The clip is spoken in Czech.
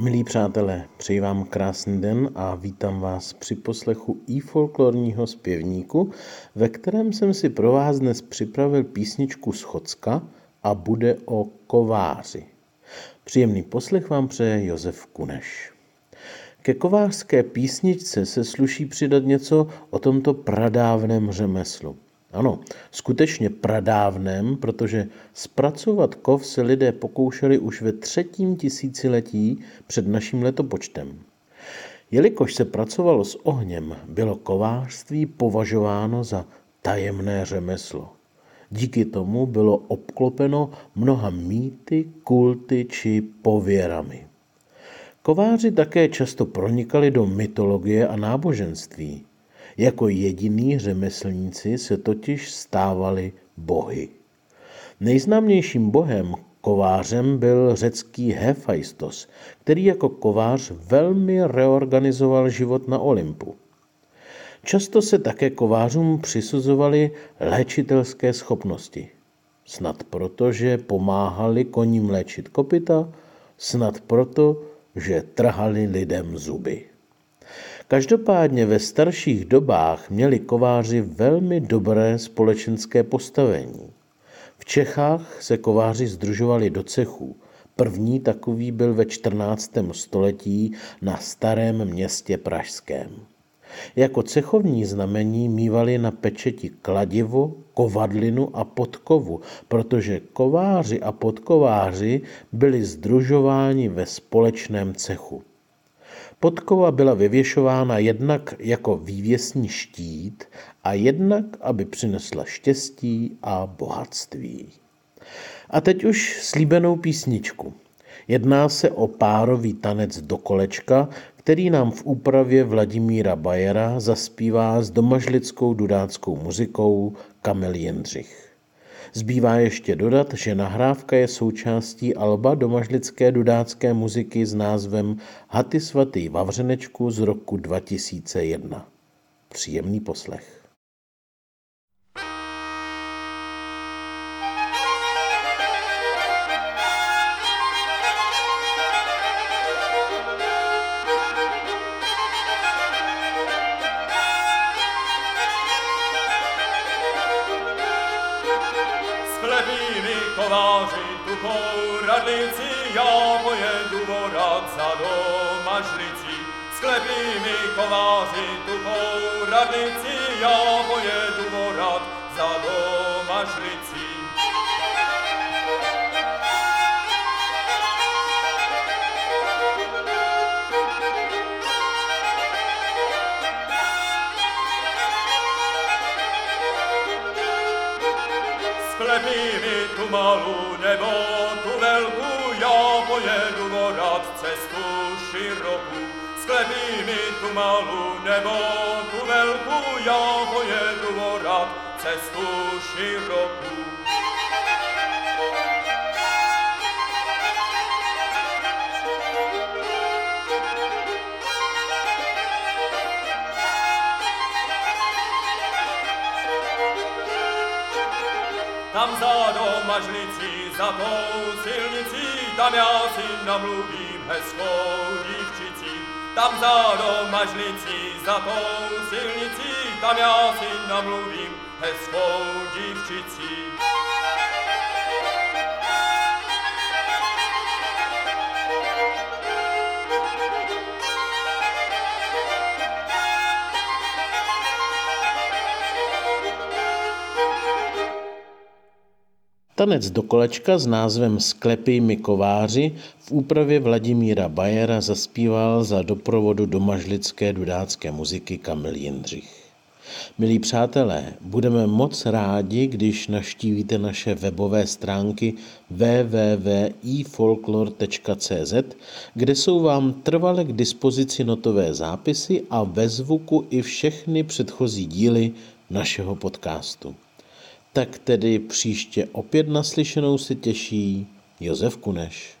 Milí přátelé, přeji vám krásný den a vítám vás při poslechu i folklorního zpěvníku, ve kterém jsem si pro vás dnes připravil písničku Schocka a bude o kováři. Příjemný poslech vám přeje Josef Kuneš. Ke kovářské písničce se sluší přidat něco o tomto pradávném řemeslu. Ano, skutečně pradávném, protože zpracovat kov se lidé pokoušeli už ve třetím tisíciletí před naším letopočtem. Jelikož se pracovalo s ohněm, bylo kovářství považováno za tajemné řemeslo. Díky tomu bylo obklopeno mnoha mýty, kulty či pověrami. Kováři také často pronikali do mytologie a náboženství. Jako jediní řemeslníci se totiž stávali bohy. Nejznámějším bohem kovářem byl řecký Hephaistos, který jako kovář velmi reorganizoval život na Olympu. Často se také kovářům přisuzovaly léčitelské schopnosti. Snad proto, že pomáhali koním léčit kopita, snad proto, že trhali lidem zuby. Každopádně ve starších dobách měli kováři velmi dobré společenské postavení. V Čechách se kováři združovali do cechů. První takový byl ve 14. století na starém městě Pražském. Jako cechovní znamení mývali na pečeti kladivo, kovadlinu a podkovu, protože kováři a podkováři byli združováni ve společném cechu. Podkova byla vyvěšována jednak jako vývěsní štít a jednak, aby přinesla štěstí a bohatství. A teď už slíbenou písničku. Jedná se o párový tanec do kolečka, který nám v úpravě Vladimíra Bajera zaspívá s domažlickou dudáckou muzikou Kamil Jindřich. Zbývá ještě dodat, že nahrávka je součástí alba domažlické dudácké muziky s názvem Haty svatý Vavřenečku z roku 2001. Příjemný poslech. Sklepími kováři tupou radlici, já pojedu vorat za domažlicí. Sklepími kováři tupou radlici, já pojedu plebimi tu malu nevotu velkuja pojedu vorat cestu široku. Sklepimi tu malu nevotu velkuja pojedu vorat cestu široku. Tam za domažlicí, za tou silnicí, tam já si namluvím hezkou dívčicí. Tam za domažlicí, za tou silnicí, tam já si namluvím hezkou dívčicí. Tanec do kolečka s názvem Sklepy mi kováři v úpravě Vladimíra Bajera zaspíval za doprovodu domažlické dudácké muziky Kamil Jindřich. Milí přátelé, budeme moc rádi, když naštívíte naše webové stránky www.ifolklor.cz, kde jsou vám trvale k dispozici notové zápisy a ve zvuku i všechny předchozí díly našeho podcastu. Tak tedy příště opět naslyšenou se těší Josef Kuneš.